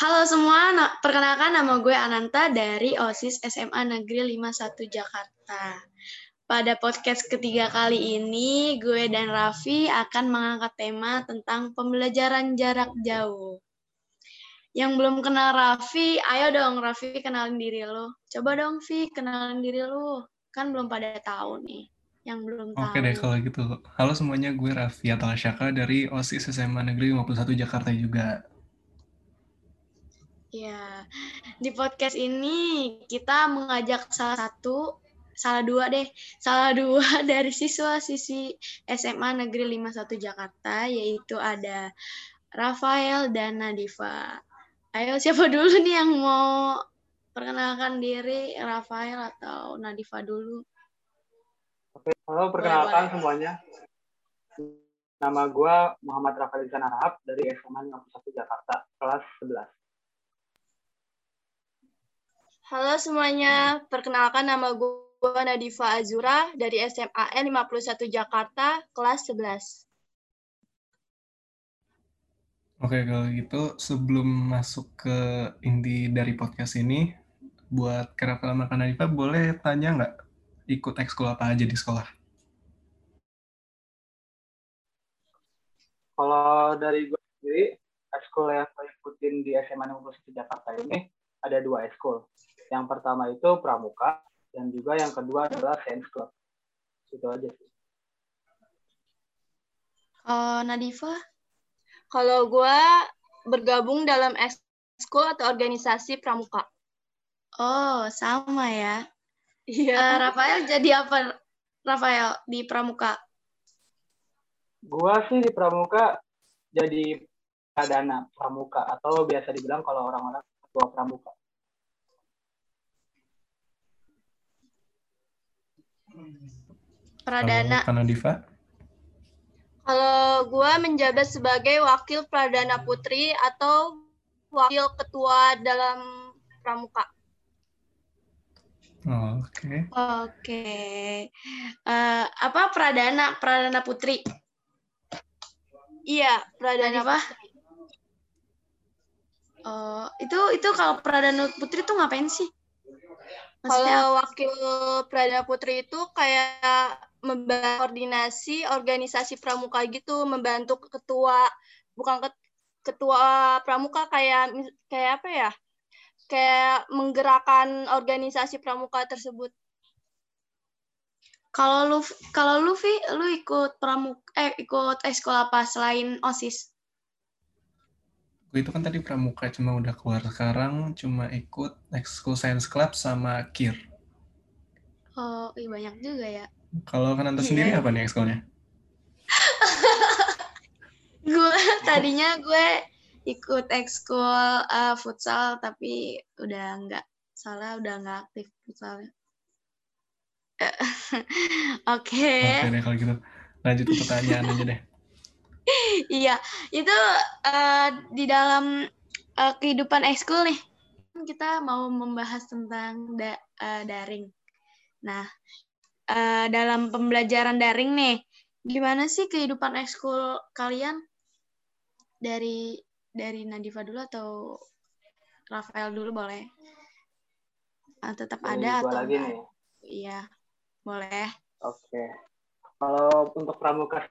Halo semua, na- perkenalkan nama gue Ananta dari OSIS SMA Negeri 51 Jakarta. Pada podcast ketiga kali ini, gue dan Raffi akan mengangkat tema tentang pembelajaran jarak jauh. Yang belum kenal Raffi, ayo dong Raffi kenalin diri lo. Coba dong Vi, kenalin diri lo. Kan belum pada tahu nih. Yang belum tahu. Oke deh kalau gitu. Halo semuanya, gue Raffi Atal Syaka dari OSIS SMA Negeri 51 Jakarta juga. Ya, di podcast ini kita mengajak salah satu, salah dua deh, salah dua dari siswa-siswi SMA Negeri 51 Jakarta, yaitu ada Rafael dan Nadifa. Ayo, siapa dulu nih yang mau perkenalkan diri, Rafael atau Nadifa dulu? Oke, halo perkenalkan boleh. semuanya. Nama gue Muhammad Rafael Izan Arab dari SMA 51 Jakarta, kelas 11. Halo semuanya, perkenalkan nama gue Nadifa Azura dari SMA N 51 Jakarta, kelas 11. Oke kalau gitu sebelum masuk ke inti dari podcast ini, buat sama Nadifa boleh tanya nggak ikut ekskul apa aja di sekolah? Kalau dari gue sendiri, ekskul yang gue ikutin di SMA 51 Jakarta ini ada dua ekskul. Yang pertama itu Pramuka, dan juga yang kedua adalah Science Club. Itu aja sih. Oh, Nadifa? Kalau gue bergabung dalam ekskul atau organisasi pramuka. Oh, sama ya. Eh, Iya. Rafael jadi apa, Rafael, di Pramuka? Gue sih di Pramuka jadi pradana Pramuka, atau biasa dibilang kalau orang-orang ketua Pramuka. Pradana. Kalau Nadifa? Kalau gue menjabat sebagai wakil pradana putri atau wakil ketua dalam pramuka. Oh, Oke. Oke. Eh, apa Pradana? Pradana Putri. Iya, pradana putri. Oh, itu itu kalau Pradana Putri tuh ngapain sih? Maksudnya Kalau wakil pradana putri itu kayak membantu koordinasi organisasi pramuka gitu, membantu ketua bukan ket- ketua pramuka kayak kayak apa ya? Kayak menggerakkan organisasi pramuka tersebut. kalau lu kalau lu Vi, lu ikut pramuk eh ikut ekskul apa selain OSIS? Gue itu kan tadi Pramuka cuma udah keluar sekarang, cuma ikut ekskul Science Club sama KIR. Oh, ih, banyak juga ya. Kalau Kananta Iya. sendiri apa nih ekskulnya? Gue tadinya gue ikut ekskul eh, futsal tapi udah nggak salah udah nggak aktif futsalnya. Oke. Oke deh kalau gitu. Lanjut ke pertanyaan aja deh. Iya, itu eh, di dalam eh, kehidupan ekskul nih, kita mau membahas tentang da- eh, daring. Nah, eh, dalam pembelajaran daring nih, gimana sih kehidupan ekskul kalian? Dari dari Nadifa dulu atau Rafael dulu boleh? Ah, tetap Dari ada atau lagi enggak? nih. Iya, boleh. Oke. Kalau untuk pramuka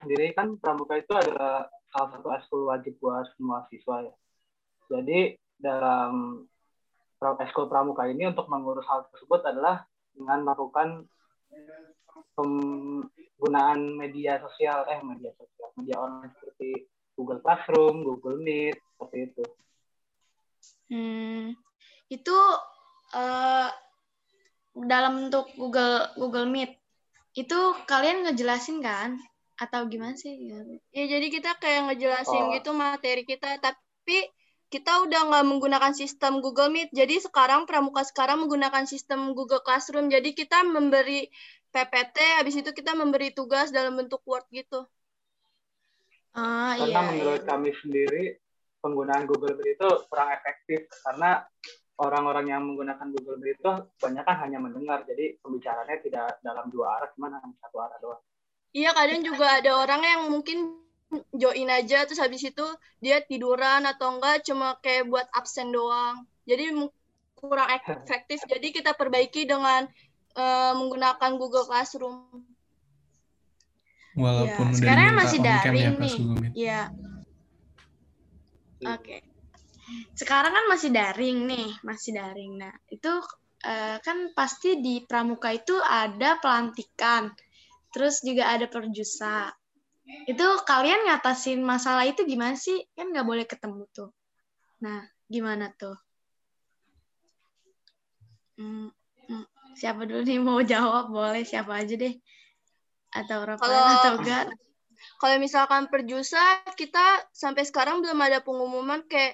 sendiri kan pramuka itu adalah salah satu ekskul wajib buat semua siswa ya. Jadi dalam ekskul pramuka ini untuk mengurus hal tersebut adalah dengan melakukan penggunaan media sosial eh media sosial media online seperti Google Classroom, Google Meet seperti itu. Hmm, itu eh, dalam bentuk Google Google Meet. Itu kalian ngejelasin kan? Atau gimana sih? Ya jadi kita kayak ngejelasin Oh. gitu materi kita, tapi kita udah nggak menggunakan sistem Google Meet. Jadi sekarang pramuka sekarang menggunakan sistem Google Classroom. Jadi kita memberi PPT, habis itu kita memberi tugas dalam bentuk Word gitu. Ah, Karena iya. menurut iya. kami sendiri penggunaan Google Meet itu kurang efektif karena orang-orang yang menggunakan Google Meet itu banyak kan hanya mendengar, jadi pembicaraannya tidak dalam dua arah, cuma hanya satu arah doang. Iya, kadang juga ada orang yang mungkin join aja terus habis itu dia tiduran atau enggak cuma kayak buat absen doang. Jadi kurang efektif. Jadi kita perbaiki dengan uh, menggunakan Google Classroom. Walaupun ya, udah sekarang diminta masih daring ya nih. Google Meet. ya oke. Sekarang kan masih daring nih masih daring. Nah itu uh, kan pasti di pramuka itu ada pelantikan terus juga ada perjusa. Itu kalian ngatasin masalah itu gimana sih? Kan nggak boleh ketemu tuh. Nah gimana tuh? Hmm, hmm, siapa dulu nih mau jawab? Boleh siapa aja deh. Atau Rafael Kalau- atau enggak. kalau misalkan perjusa kita sampai sekarang belum ada pengumuman kayak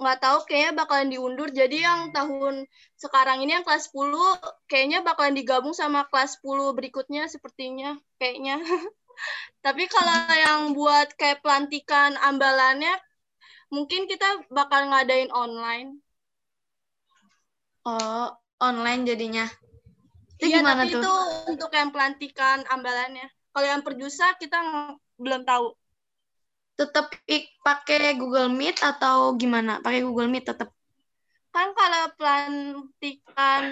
nggak tahu kayaknya bakalan diundur. Jadi yang tahun sekarang ini yang kelas 10 kayaknya bakalan digabung sama kelas 10 berikutnya sepertinya kayaknya. Tapi kalau yang buat kayak pelantikan ambalannya mungkin kita bakal ngadain online. Oh online jadinya. Itu Iya, gimana tapi tuh? itu untuk yang pelantikan ambalannya. Kalau yang perjusa kita belum tahu tetap pakai Google Meet atau gimana? Pakai Google Meet tetap kan kalau pelantikan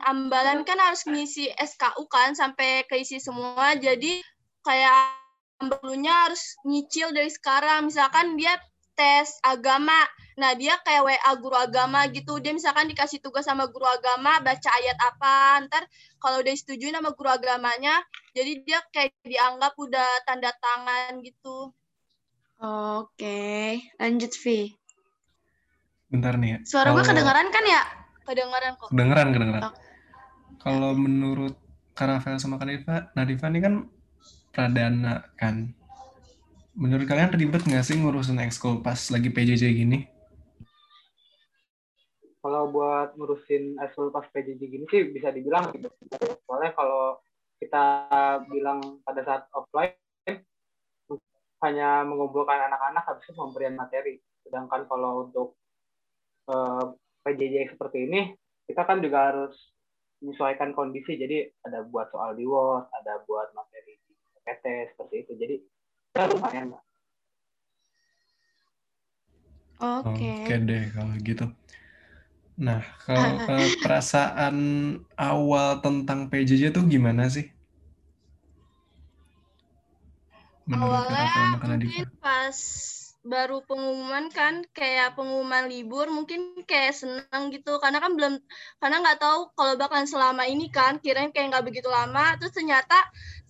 ambalan kan harus ngisi SKU kan sampai keisi semua. Jadi kayak ambalunya harus nyicil dari sekarang. Misalkan dia tes agama. Nah dia kayak WA guru agama gitu. Dia misalkan dikasih tugas sama guru agama baca ayat apa ntar kalau udah disetujui sama guru agamanya jadi dia kayak dianggap udah tanda tangan gitu oke lanjut Vi bentar nih ya. suara gue kedengeran kan ya kedengaran kok kedengeran kedengeran Oh. kalau menurut Karavel sama Kanifa Nadifa ini kan pradana kan menurut kalian ribet nggak sih ngurusin ekskul pas lagi PJJ gini kalau buat ngurusin ekskul pas PJJ gini sih bisa dibilang gitu. Soalnya kalau kita bilang pada saat offline hanya mengumpulkan anak-anak habis itu pemberian materi. Sedangkan kalau untuk eh, PJJ seperti ini kita kan juga harus menyesuaikan kondisi. Jadi ada buat soal di Word, ada buat materi di PT seperti itu. Jadi ya lumayan lah. oke Oke deh kalau gitu. Nah, kalau eh, perasaan awal tentang PJJ tuh gimana sih? Menurut awalnya mungkin pas baru pengumuman kan kayak pengumuman libur mungkin kayak seneng gitu. Karena kan belum karena nggak tahu kalau bakalan selama ini kan kirain kayak nggak begitu lama. Terus ternyata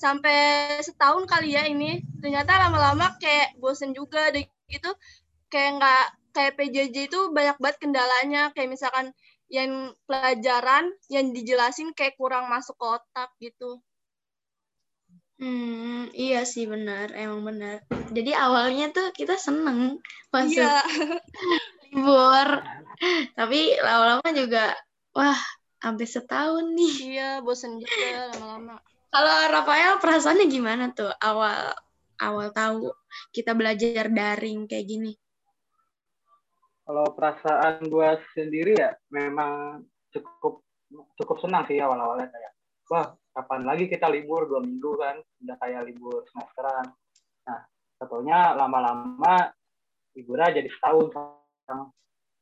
sampai setahun kali ya ini ternyata lama-lama kayak bosen juga. Deh gitu kayak nggak kayak PJJ itu banyak banget kendalanya. Kayak misalkan yang pelajaran yang dijelasin kayak kurang masuk ke otak gitu Hmm, iya sih benar, emang benar. Jadi awalnya tuh kita seneng masuk iya libur, tapi lama-lama juga, wah, sampai setahun nih. iya bosen juga lama-lama Kalau Rafael perasaannya gimana tuh awal awal tahu kita belajar daring kayak gini? Kalau perasaan gue sendiri ya memang cukup cukup senang sih awal-awalnya kayak wah kapan lagi kita libur dua minggu kan udah kayak libur semesteran. Nah satunya lama-lama liburnya jadi setahun.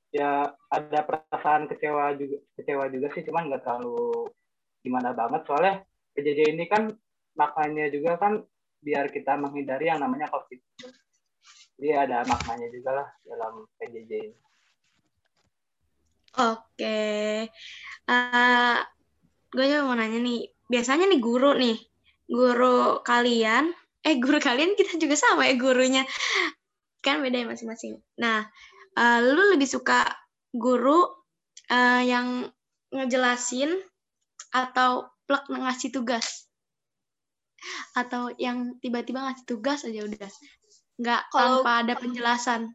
Ya ada perasaan kecewa juga kecewa juga sih cuman nggak terlalu gimana banget soalnya PJJ ini kan maknanya juga kan biar kita menghindari yang namanya COVID. Jadi ada maknanya juga lah dalam PJJ ini. Oke, Eh, gue juga mau nanya nih, biasanya nih guru nih, guru kalian, eh guru kalian kita juga sama ya gurunya, kan beda ya masing-masing. Nah, eh, lu lebih suka guru eh, yang ngejelasin atau plek ngasih tugas? Atau yang tiba-tiba ngasih tugas aja udah, nggak Kalau- tanpa ada penjelasan?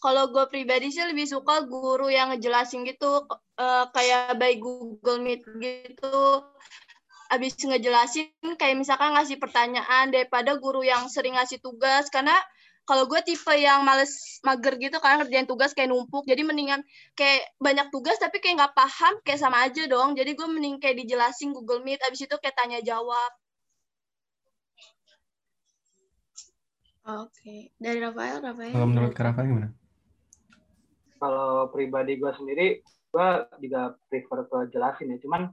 Kalau gue pribadi sih lebih suka guru yang ngejelasin gitu eh, kayak by Google Meet gitu. Abis ngejelasin kayak misalkan ngasih pertanyaan daripada guru yang sering ngasih tugas. Karena kalau gue tipe yang males mager gitu kan ngerjain tugas kayak numpuk. Jadi mendingan kayak banyak tugas tapi kayak nggak paham kayak sama aja dong. Jadi gue mending kayak dijelasin Google Meet abis itu kayak tanya jawab Oke, dari Rafael, Rafael. Kalau menurut Kak Rafael gimana? Kalau pribadi gue sendiri, gue juga prefer ke jelasin ya. Cuman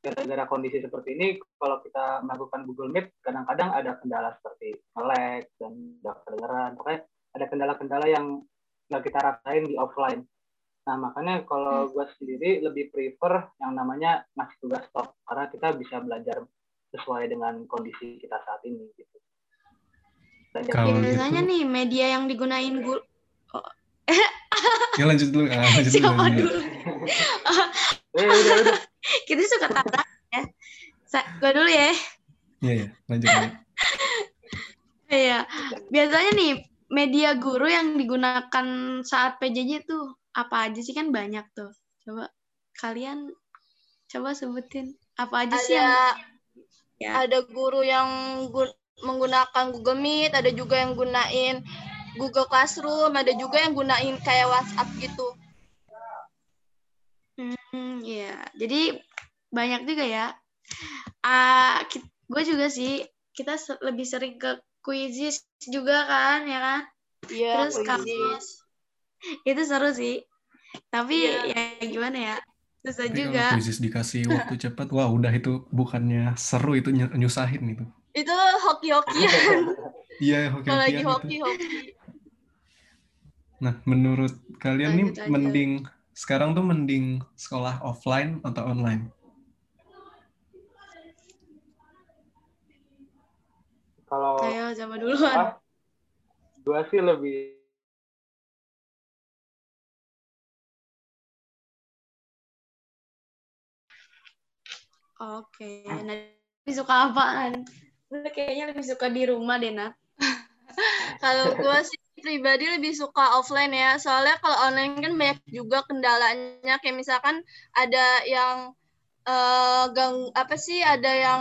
gara-gara kondisi seperti ini, kalau kita melakukan Google Meet, kadang-kadang ada kendala seperti lag dan tidak kedengeran. Pokoknya ada kendala-kendala yang nggak kita rasain di offline. Nah, makanya kalau gue sendiri lebih prefer yang namanya ngasih tugas stop. Karena kita bisa belajar sesuai dengan kondisi kita saat ini. Gitu. Kalau Biasanya gitu- nih media yang digunain guru. Ya lanjut dulu. Ah, lanjut dulu. Siapa dulu? Eh, udah. Kita suka tabrak ya. Sa gua dulu ya. Iya, iya. Lanjut dulu. Iya. Biasanya nih media guru yang digunakan saat PJJ tuh apa aja sih kan banyak tuh. Coba kalian coba sebutin apa aja sih yang Ada ya. ada guru yang gu- menggunakan Google Meet, ada juga yang gunain Google Classroom, ada juga yang gunain kayak WhatsApp gitu. Hmm, iya. Jadi banyak juga ya. Ah, gue juga sih kita se- lebih sering ke quizzes juga kan, ya kan? Iya, Terus kalau quizzes. itu seru sih. Tapi Iya. ya gimana ya? Susah Tapi juga. kalau kuisis dikasih waktu cepat, wah udah itu bukannya seru, itu ny- nyusahin itu. Itu hoki-hokian Iya, oke kalau lagi gitu. hoki-hoki. Nah, menurut kalian nih Lanjut mending sekarang tuh mending sekolah offline atau online? Kalau Ayo sama duluan. gue sih lebih Oke, nah lebih suka apaan? Kayaknya lebih suka di rumah deh, Nat. Kalau gue sih pribadi lebih suka offline ya, soalnya kalau online kan banyak juga kendalanya, kayak misalkan ada yang eh, gang apa sih, ada yang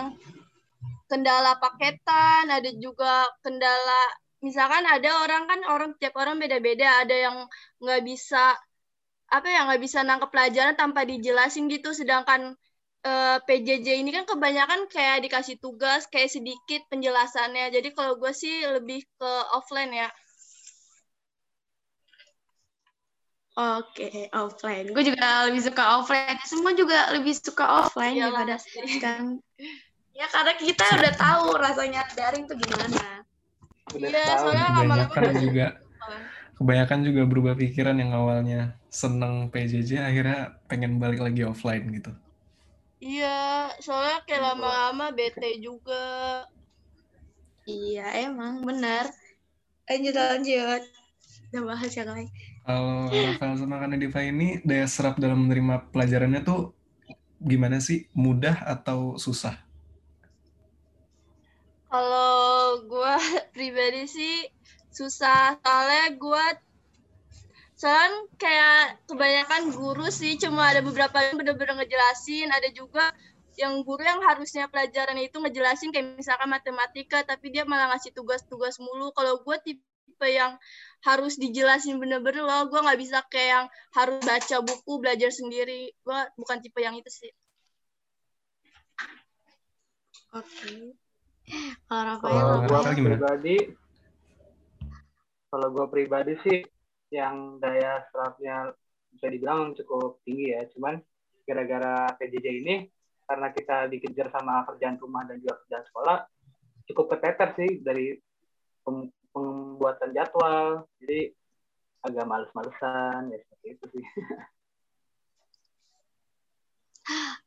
kendala paketan, ada juga kendala, misalkan ada orang kan orang tiap orang beda-beda, ada yang nggak bisa apa ya nggak bisa nangkep pelajaran tanpa dijelasin gitu, sedangkan eh, PJJ ini kan kebanyakan kayak dikasih tugas kayak sedikit penjelasannya. Jadi kalau gue sih lebih ke offline ya. Oke, offline. Gue juga lebih suka offline. Semua juga lebih suka offline Iyalah, daripada sekarang. Ya karena kita udah tahu rasanya daring tuh gimana. Iya, soalnya lama-lama Kebanyakan juga kebanyakan juga berubah pikiran yang awalnya seneng PJJ akhirnya pengen balik lagi offline gitu. Iya, soalnya kayak lama-lama bete juga. Iya, emang benar. Lanjut lanjut. Kita bahas yang lain. Kalau Rafael sama Kanadiva ini daya serap dalam menerima pelajarannya tuh gimana sih? Mudah atau susah? Kalau gue pribadi sih susah, soalnya gue soalnya kayak kebanyakan guru sih cuma ada beberapa yang bener-bener ngejelasin, ada juga yang guru yang harusnya pelajaran itu ngejelasin kayak misalkan matematika tapi dia malah ngasih tugas-tugas mulu. Kalau gue tipe yang harus dijelasin bener-bener loh, gue nggak bisa kayak yang harus baca buku belajar sendiri. Gue bukan tipe yang itu sih. Oke. Kalau Rafael, Kalau gue pribadi, kalau gue pribadi sih yang daya serapnya bisa dibilang cukup tinggi ya. Cuman gara-gara PJJ ini, karena kita dikejar sama kerjaan rumah dan juga kerjaan sekolah, cukup keteter sih dari pem- pembuatan jadwal. Jadi agak males-malesan ya seperti itu sih.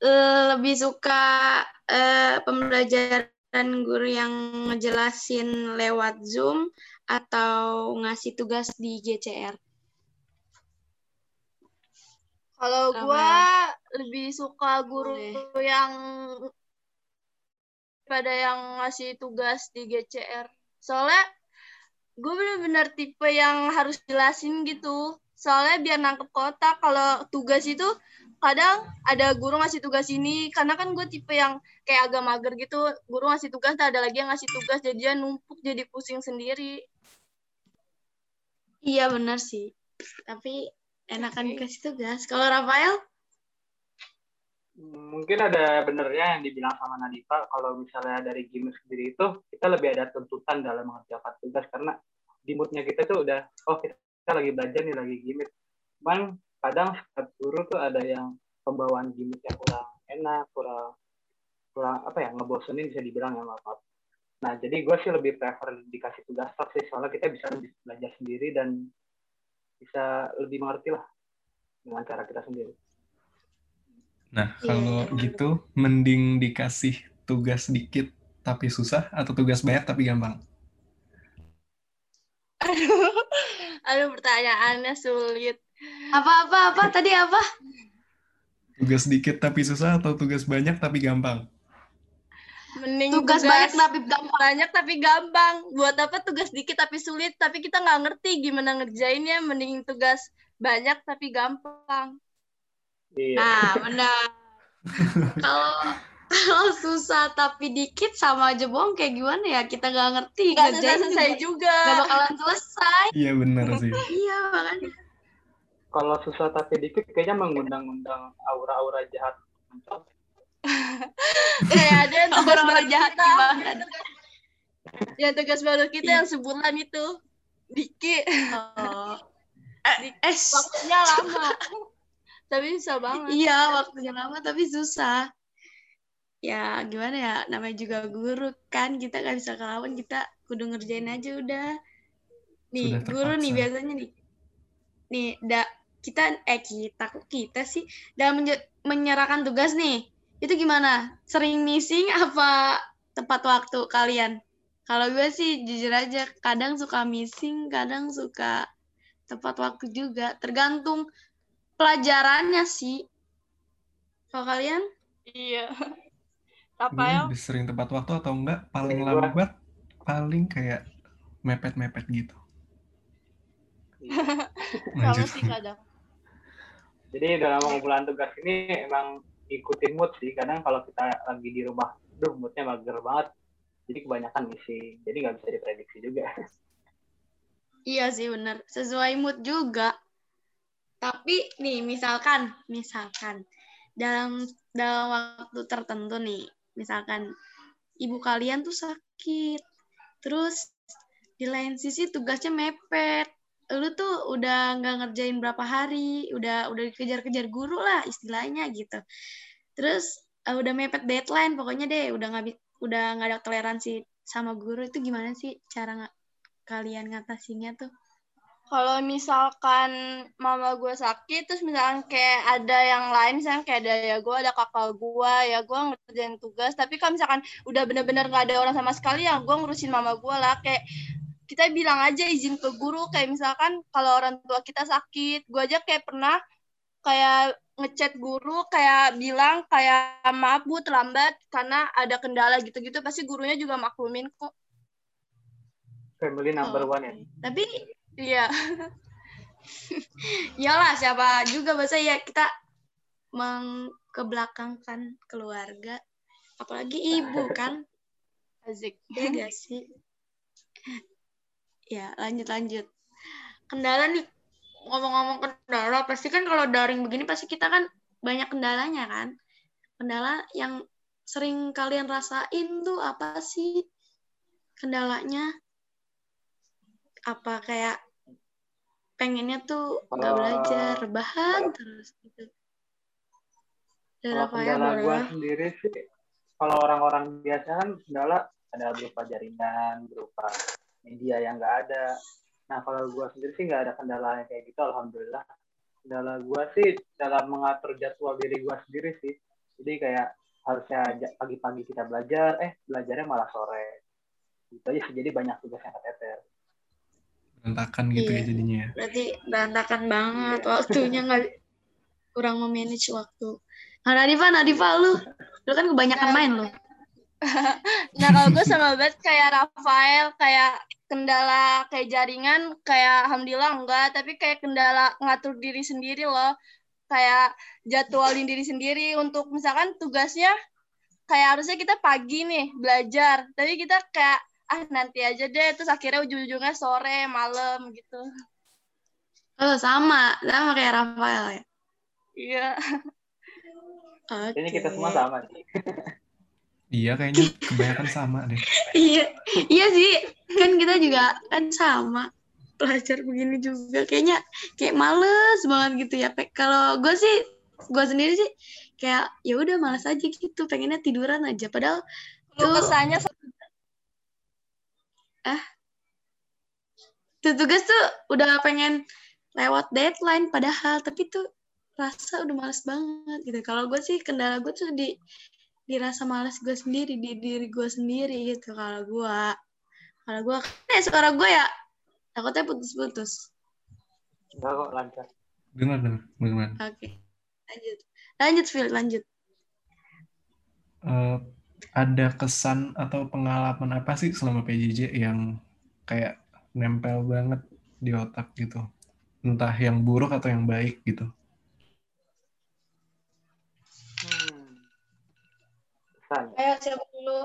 Eh, lebih suka eh, pembelajaran guru yang ngejelasin lewat Zoom atau ngasih tugas di GCR? Kalau Sama. gua lebih suka guru Boleh. yang pada yang ngasih tugas di GCR. Soalnya gue bener-bener tipe yang harus jelasin gitu. Soalnya biar nangkep kotak. Kalau tugas itu kadang ada guru ngasih tugas ini. Karena kan gue tipe yang kayak agak mager gitu. Guru ngasih tugas, tak ada lagi yang ngasih tugas. Jadi dia numpuk jadi pusing sendiri. Iya benar sih. Tapi enakan dikasih tugas. Kalau Rafael? mungkin ada benernya yang dibilang sama Nadifa kalau misalnya dari game sendiri itu kita lebih ada tuntutan dalam mengerjakan tugas karena di moodnya kita tuh udah oh kita, kita lagi belajar nih lagi gimmick cuman kadang setiap guru tuh ada yang pembawaan gimmicknya kurang enak kurang kurang apa ya ngebosenin bisa dibilang ya maaf nah jadi gue sih lebih prefer dikasih tugas tak sih soalnya kita bisa lebih belajar sendiri dan bisa lebih mengerti lah dengan cara kita sendiri Nah, kalau yeah. gitu, mending dikasih tugas dikit tapi susah atau tugas banyak tapi gampang? Aduh, aduh pertanyaannya sulit. Apa-apa, apa? Tadi apa? Tugas dikit tapi susah atau tugas banyak tapi gampang? Mending tugas, tugas banyak tapi gampang. Banyak tapi gampang. Buat apa tugas dikit tapi sulit, tapi kita nggak ngerti gimana ngerjainnya. Mending tugas banyak tapi gampang. Iya. Nah, benar. Kalau kalau susah tapi dikit sama aja bohong kayak gimana ya kita nggak ngerti nggak selesai, selesai juga nggak bakalan selesai iya benar sih iya makanya kalau susah tapi dikit kayaknya mengundang-undang aura-aura jahat kayak ada yang tugas baru jahat banget ya tugas baru kita yang sebulan itu. Dikit oh. eh, eh waktunya lama. Tapi susah banget. Iya waktunya lama tapi susah. Ya gimana ya? Namanya juga guru kan. Kita nggak bisa kelawan. Kita kudu ngerjain aja udah. Nih guru nih biasanya nih. Nih da kita eh kita kok kita sih? Dalam menyerahkan tugas nih itu gimana sering missing apa tepat waktu kalian kalau gue sih jujur aja kadang suka missing kadang suka tepat waktu juga tergantung pelajarannya sih. Kalau kalian? Iya. Apa ya? Sering tepat waktu atau enggak? Paling lambat, paling kayak mepet-mepet gitu. Kamu sih kadang. Jadi dalam pengumpulan tugas ini emang ikutin mood sih. Kadang kalau kita lagi di rumah, duh moodnya mager banget. Jadi kebanyakan misi. Jadi nggak bisa diprediksi juga. Iya sih bener. Sesuai mood juga. Tapi nih misalkan, misalkan dalam dalam waktu tertentu nih, misalkan ibu kalian tuh sakit, terus di lain sisi tugasnya mepet, lu tuh udah nggak ngerjain berapa hari, udah udah dikejar-kejar guru lah istilahnya gitu. Terus uh, udah mepet deadline, pokoknya deh udah nggak udah nggak ada toleransi sama guru itu gimana sih cara nggak kalian ngatasinnya tuh? kalau misalkan mama gue sakit terus misalkan kayak ada yang lain misalkan kayak ada ya gue ada kakak gue ya gue ngerjain tugas tapi kalau misalkan udah bener-bener nggak ada orang sama sekali ya gue ngurusin mama gue lah kayak kita bilang aja izin ke guru kayak misalkan kalau orang tua kita sakit gue aja kayak pernah kayak ngechat guru kayak bilang kayak maaf bu terlambat karena ada kendala gitu-gitu. Pasti gurunya juga maklumin kok. Family number oh, one ya? Tapi Iya. Iyalah siapa juga bahasa ya kita mengkebelakangkan keluarga. Apalagi ibu kan? Azik ya gak sih ya lanjut lanjut. Kendala nih ngomong-ngomong kendala pasti kan kalau daring begini pasti kita kan banyak kendalanya kan? Kendala yang sering kalian rasain tuh apa sih kendalanya? Apa kayak pengennya tuh nggak belajar rebahan terus gitu? Kalau kendala gue sendiri sih kalau orang-orang biasa kan kendala ada berupa jaringan berupa media yang nggak ada. Nah kalau gue sendiri sih nggak ada kendala yang kayak gitu alhamdulillah. Kendala gue sih dalam mengatur jadwal diri gue sendiri sih. Jadi kayak harusnya pagi-pagi kita belajar eh belajarnya malah sore. Gitu aja sih jadi banyak tugas yang keteter. Berantakan gitu ya iya. ya. Jadinya berarti berantakan banget iya. waktunya nggak kurang memanage waktu. Nah Nadifa Nadifa lu? Lu kan kebanyakan nah, main lu nah kalau gue sama banget kayak Rafael kayak kendala kayak jaringan kayak alhamdulillah enggak. Tapi kayak kendala ngatur diri sendiri loh. Kayak jadwalin diri sendiri untuk misalkan tugasnya kayak harusnya kita pagi nih belajar. Tapi kita kayak ah nanti aja deh. Terus akhirnya ujung-ujungnya sore malam gitu. Oh sama. Sama kayak Rafael ya? Iya. Oke. Kayaknya kita semua sama. nih. Iya kayaknya kebanyakan sama deh. Iya, iya sih. Kan kita juga kan sama pelajar begini juga. Kayaknya kayak males banget gitu ya. Kalau gue sih, gue sendiri sih kayak ya udah males aja gitu. Pengennya tiduran aja. Padahal tuh kesannya tuh tugas tuh udah pengen lewat deadline padahal tapi tuh rasa udah males banget gitu kalau gue sih kendala gue tuh di dirasa males gue sendiri di diri gue sendiri gitu kalau gue kalau gue kan ya suara gue ya takutnya putus-putus Enggak kok lancar. Dengar dengar dengar. oke lanjut lanjut Phil lanjut Eh, ada kesan atau pengalaman apa sih selama PJJ yang kayak nempel banget di otak gitu? Entah yang buruk atau yang baik gitu. Pesan. ayo siapa dulu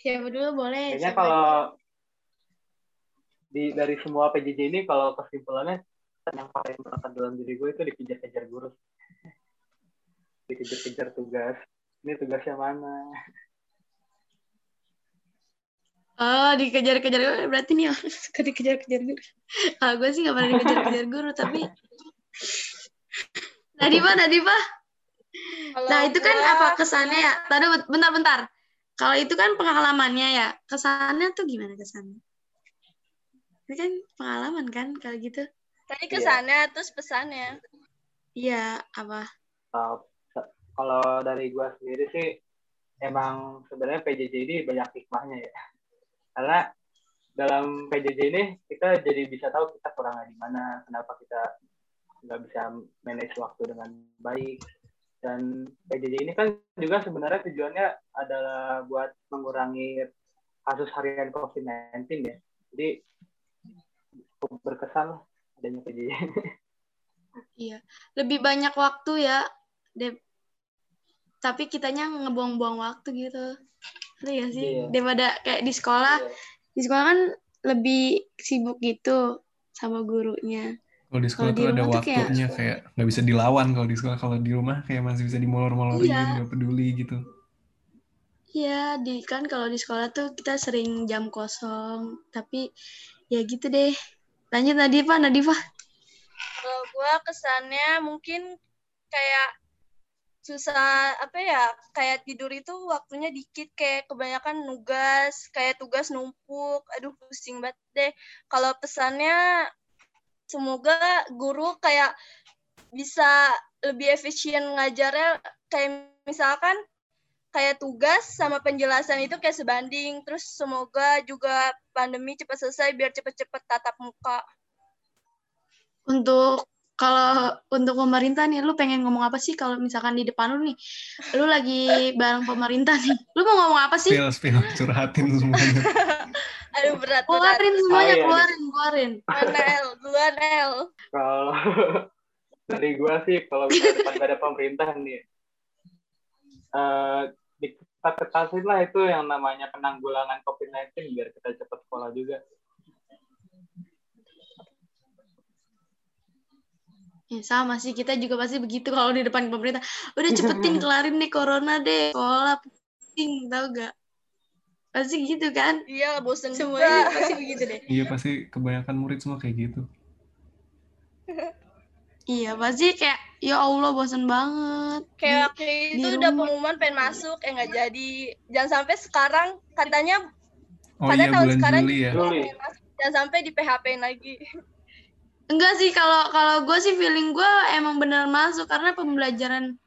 siapa dulu boleh Kayaknya kalau di dari semua PJJ ini kalau kesimpulannya yang paling melekat dalam diri gue itu dikejar-kejar guru. Dikejar-kejar tugas. Ini tugasnya mana? Oh, dikejar-kejar berarti nih orang suka dikejar-kejar guru. Kalau gue sih gak pernah dikejar-kejar guru, tapi Nadifa, Nadifa. Kalau Nah, itu kan gua- apa kesannya ya? Tadi bentar-bentar. Kalau itu kan pengalamannya ya. Kesannya tuh gimana kesannya? Ini kan pengalaman kan kalau gitu. Tadi kesannya terus pesannya. Iya, apa? Uh, kalau dari gue sendiri sih emang sebenarnya PJJ ini banyak hikmahnya ya. Karena dalam PJJ ini kita jadi bisa tahu kita kurangnya di mana, kenapa kita nggak bisa manage waktu dengan baik. Dan PJJ ini kan juga sebenarnya tujuannya adalah buat mengurangi kasus harian COVID-19 ya. Jadi cukup berkesan lah adanya PJJ. Iya. Lebih banyak waktu ya, Dep. Tapi kitanya ngebuang-buang waktu gitu. Ngerti gak sih? Iya. Daripada kayak di sekolah, di sekolah kan lebih sibuk gitu sama gurunya. Kalau di sekolah di tuh ada rumah tuh kayak- waktunya kayak nggak bisa dilawan kalau di sekolah. Kalau di rumah kayak masih bisa dimolor-molorin, Iya. nggak peduli gitu. Iya, di kan kalau di sekolah tuh kita sering jam kosong, tapi ya gitu deh. Lanjut Nadifa, Nadifa. Kalau gua kesannya mungkin kayak susah apa ya kayak tidur itu waktunya dikit kayak kebanyakan nugas kayak tugas numpuk aduh pusing banget deh kalau pesannya semoga guru kayak bisa lebih efisien ngajarnya. Kayak misalkan kayak tugas sama penjelasan itu kayak sebanding. Terus semoga juga pandemi cepat selesai biar cepet-cepet tatap muka. Untuk kalau untuk pemerintah nih, lu pengen ngomong apa sih kalau misalkan di depan lu nih, lu lagi bareng pemerintah nih, lu mau ngomong apa sih? Spill, spill, curhatin semuanya. aduh berat berat Keluarin semuanya, Oh, keluarin, keluarin. Duluan L, duluan L. kalau dari gua sih kalau misalnya ada pemerintah nih eh kita ketasin lah itu yang namanya penanggulangan COVID-19 biar kita cepat sekolah juga. Ya, sama sih, kita juga pasti begitu kalau di depan pemerintah. Udah cepetin kelarin nih corona deh, sekolah pusing, tau gak? Pasti gitu kan? Iya, bosen Semuanya juga. pasti begitu deh. Iya pasti kebanyakan murid semua kayak gitu. Iya, pasti kayak, ya Allah bosan banget. Kayak waktu di itu udah rumah. pengumuman pengen masuk, eh nggak jadi. Jangan sampai sekarang katanya Oh Pada iya tahun bulan sekarang Juli ya. Masuk. Jangan sampai di PHP lagi. Enggak sih, kalau kalau gue sih feeling gue emang bener masuk karena pembelajaran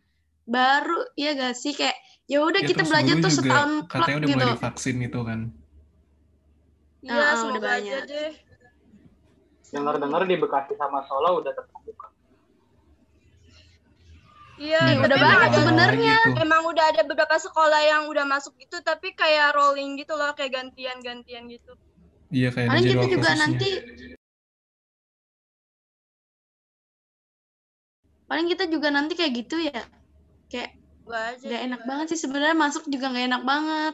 baru, ya gak sih? Kayak, ya udah Ya, kita belajar tuh setahun plak katanya udah gitu. mulai divaksin itu kan. Iya, udah semoga aja banyak. deh. Dengar-dengar di Bekasi sama Solo udah tetap buka. Iya, Hmm, udah banyak sebenarnya. Gitu. Emang udah ada beberapa sekolah yang udah masuk gitu, tapi kayak rolling gitu loh, kayak gantian-gantian gitu. Iya kayak Paling kita juga khususnya. nanti paling kita juga nanti kayak gitu ya. Kayak Gua aja. gak enak banget sih sebenarnya masuk juga gak enak banget.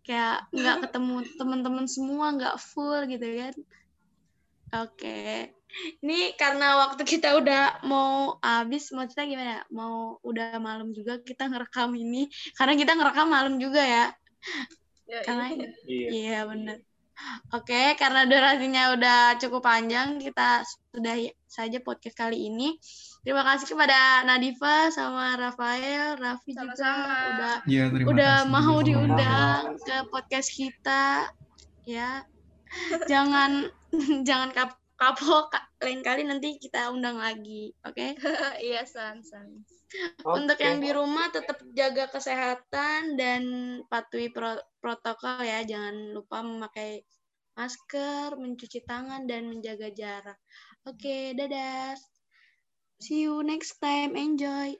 Kayak nggak ketemu teman-teman semua, nggak full gitu kan. Oke. Ini karena waktu kita udah mau habis, maksudnya gimana? Mau udah malam juga kita ngerekam ini. Karena kita ngerekam malam juga ya. Ya, Karena Iya. iya benar. Oke, karena durasinya udah cukup panjang, kita sudahi saja podcast kali ini. Terima kasih kepada Nadifa sama Rafael, Raffi juga Sama-sama. udah terima udah kasih mau juga diundang ke podcast kita ya jangan jangan kap kapok Kak. lain kali nanti kita undang lagi oke Iya, San, San. untuk Oke. yang di rumah tetap jaga kesehatan dan patuhi pro- protokol ya jangan lupa memakai masker mencuci tangan dan menjaga jarak oke dadah see you next time enjoy